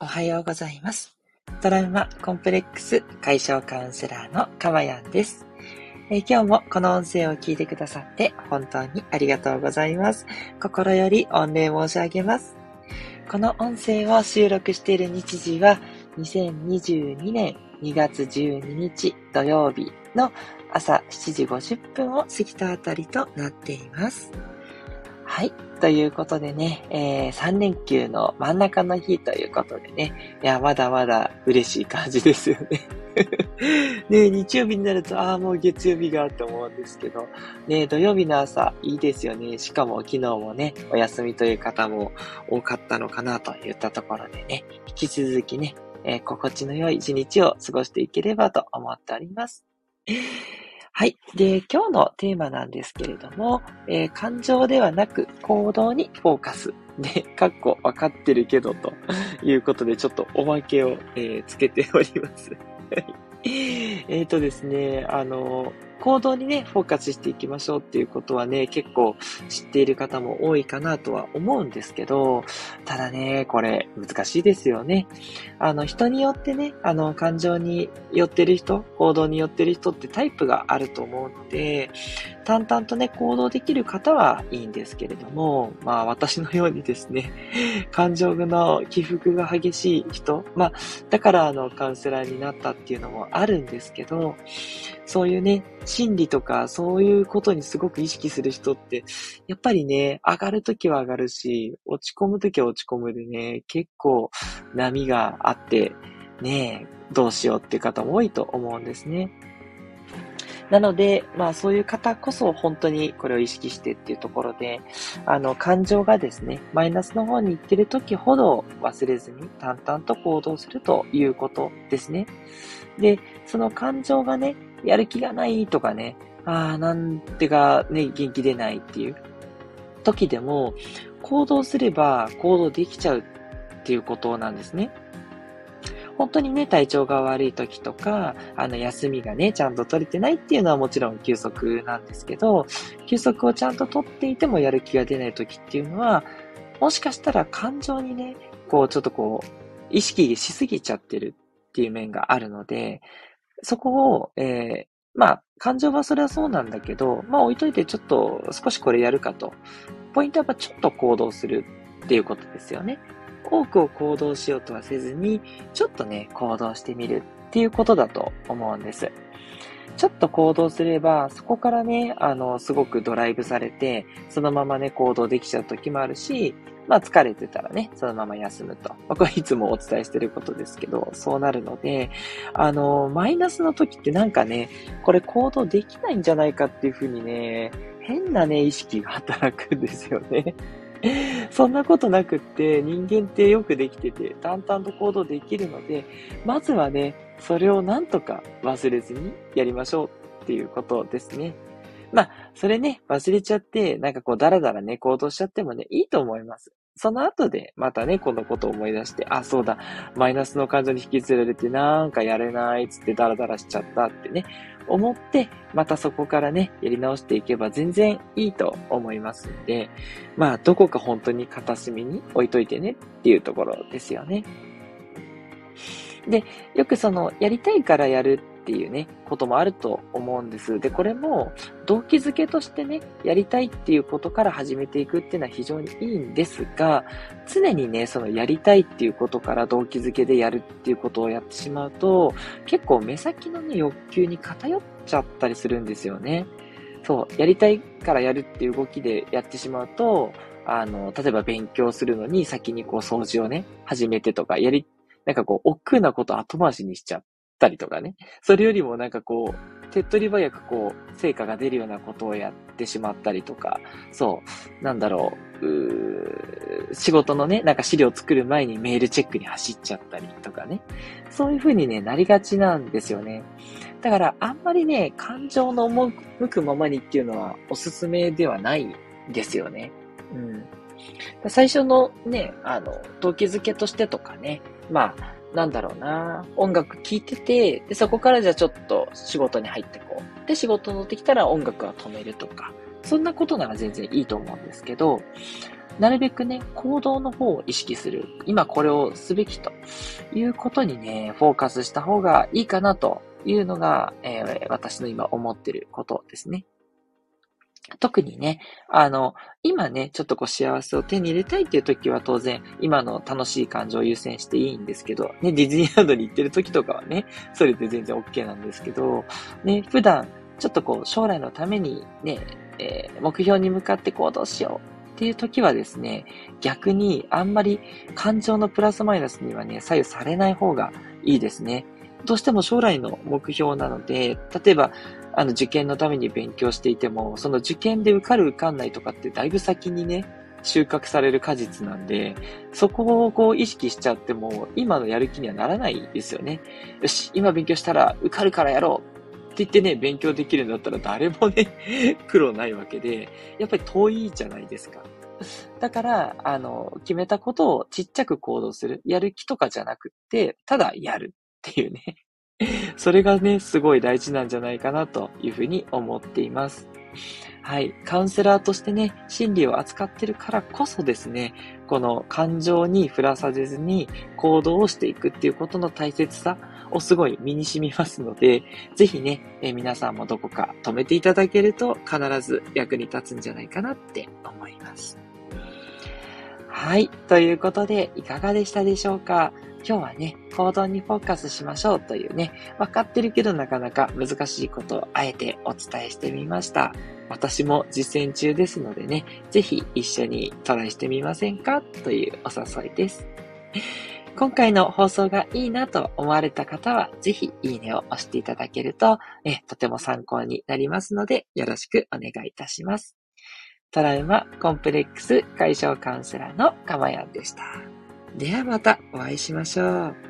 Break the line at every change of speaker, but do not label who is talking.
おはようございます。トラウマコンプレックス解消カウンセラーのかまやんです、え、今日もこの音声を聞いてくださって本当にありがとうございます。心より御礼申し上げます。この音声を収録している日時は2022年2月12日土曜日の朝7時50分を過ぎたあたりとなっています。はい。ということでね、えー、3連休の真ん中の日ということでね、いや、まだまだ嬉しい感じですよね。ね日曜日になると、ああ、もう月曜日がって思うんですけど、ね土曜日の朝、いいですよね。しかも昨日もね、お休みという方も多かったのかなといったところでね、引き続きね、えー、心地の良い一日を過ごしていければと思っております。はい。で、今日のテーマなんですけれども、えー、感情ではなく行動にフォーカス。で、かっこわかってるけど、ということで、ちょっとおまけを、えー、つけております。えっとですね、あの、行動にね、フォーカスしていきましょうっていうことはね、結構知っている方も多いかなとは思うんですけど、ただね、これ難しいですよね。あの、人によってね、あの、感情に寄ってる人、行動に寄ってる人ってタイプがあると思うので、淡々とね、行動できる方はいいんですけれども、まあ私のようにですね、感情の起伏が激しい人、まあ、だからあの、カウンセラーになったっていうのもあるんですけど、そういうね、心理とかそういうことにすごく意識する人って、やっぱりね、上がるときは上がるし、落ち込むときは落ち込むでね、結構波があって、ね、どうしようっていう方も多いと思うんですね。なので、まあそういう方こそ本当にこれを意識してっていうところで、あの感情がですね、マイナスの方に行ってる時ほど忘れずに淡々と行動するということですね。で、その感情がね、やる気がないとかね、ああ、なんてかね、元気出ないっていう時でも、行動すれば行動できちゃうっていうことなんですね。本当にね、体調が悪い時とか、あの、休みがね、ちゃんと取れてないっていうのはもちろん休息なんですけど、休息をちゃんと取っていてもやる気が出ない時っていうのは、もしかしたら感情にね、こう、ちょっとこう、意識しすぎちゃってるっていう面があるので、そこを、えー、まあ、感情はそれはそうなんだけど、まあ置いといてちょっと少しこれやるかと。ポイントはやっぱちょっと行動するっていうことですよね。多くを行動しようとはせずに、ちょっとね、行動してみるっていうことだと思うんです。ちょっと行動すれば、そこからね、あの、すごくドライブされて、そのままね、行動できちゃう時もあるし、まあ疲れてたらね、そのまま休むと。まあ、これいつもお伝えしてることですけど、そうなるので、あの、マイナスの時ってなんかね、これ行動できないんじゃないかっていうふうにね、変なね、意識が働くんですよね。そんなことなくって、人間ってよくできてて、淡々と行動できるので、まずはね、それをなんとか忘れずにやりましょうっていうことですね。まあ、それね、忘れちゃって、なんかこう、だらだらね、行動しちゃってもね、いいと思います。その後で、またね、このことを思い出して、あ、そうだ、マイナスの感情に引きずられて、なんかやれないっつってダラダラしちゃったってね、思って、またそこからね、やり直していけば全然いいと思いますんで、まあ、どこか本当に片隅に置いといてねっていうところですよね。で、よくその、やりたいからやるっていうね、こともあると思うんです。で、これも動機づけとしてね、やりたいっていうことから始めていくっていうのは非常にいいんですが、常にね、そのやりたいっていうことから動機づけでやるっていうことをやってしまうと、結構目先のね、欲求に偏っちゃったりするんですよね。そう、やりたいからやるっていう動きでやってしまうと、あの、例えば勉強するのに先にこう掃除をね、始めてとか、やり、なんかこう、億劫なこと後回しにしちゃったりとかね。それよりもなんかこう、手っ取り早くこう、成果が出るようなことをやってしまったりとか、そう、なんだろう、う仕事のね、なんか資料作る前にメールチェックに走っちゃったりとかね。そういう風にね、なりがちなんですよね。だから、あんまりね、感情の赴くままにっていうのはおすすめではないですよね。うん。最初のね、あの、動機づけとしてとかね、まあ、なんだろうな、音楽聴いてて、で、そこからじゃあちょっと仕事に入ってこう。で、仕事乗ってきたら音楽は止めるとか、そんなことなら全然いいと思うんですけど、なるべくね、行動の方を意識する。今これをすべきということにね、フォーカスした方がいいかなというのが、えー、私の今思ってることですね。特にね、あの、今ね、ちょっとこう幸せを手に入れたいっていう時は当然、今の楽しい感情を優先していいんですけど、ね、ディズニーランドに行ってる時とかはね、それで全然 OK なんですけど、ね、普段、ちょっとこう、将来のためにね、えー、目標に向かって行動しようっていう時はですね、逆にあんまり感情のプラスマイナスにはね、左右されない方がいいですね。どうしても将来の目標なので、例えば、あの、受験のために勉強していても、その受験で受かる受かんないとかってだいぶ先にね、収穫される果実なんで、そこをこう意識しちゃっても、今のやる気にはならないですよね。よし、今勉強したら受かるからやろうって言ってね、勉強できるんだったら誰もね、苦労ないわけで、やっぱり遠いじゃないですか。だから、あの、決めたことをちっちゃく行動する。やる気とかじゃなくって、ただやるっていうね。それがね、すごい大事なんじゃないかなというふうに思っています。はい。カウンセラーとしてね、心理を扱ってるからこそですね、この感情に振らさせずに行動をしていくっていうことの大切さをすごい身に染みますので、ぜひね、え皆さんもどこか止めていただけると必ず役に立つんじゃないかなって思います。はい。ということで、いかがでしたでしょうか？今日はね、行動にフォーカスしましょうというね、わかってるけどなかなか難しいことをあえてお伝えしてみました。私も実践中ですのでね、ぜひ一緒にトライしてみませんかというお誘いです。今回の放送がいいなと思われた方は、ぜひいいねを押していただけると、えとても参考になりますので、よろしくお願いいたします。トラウマコンプレックス解消カウンセラーのかまやんでした。ではまたお会いしましょう。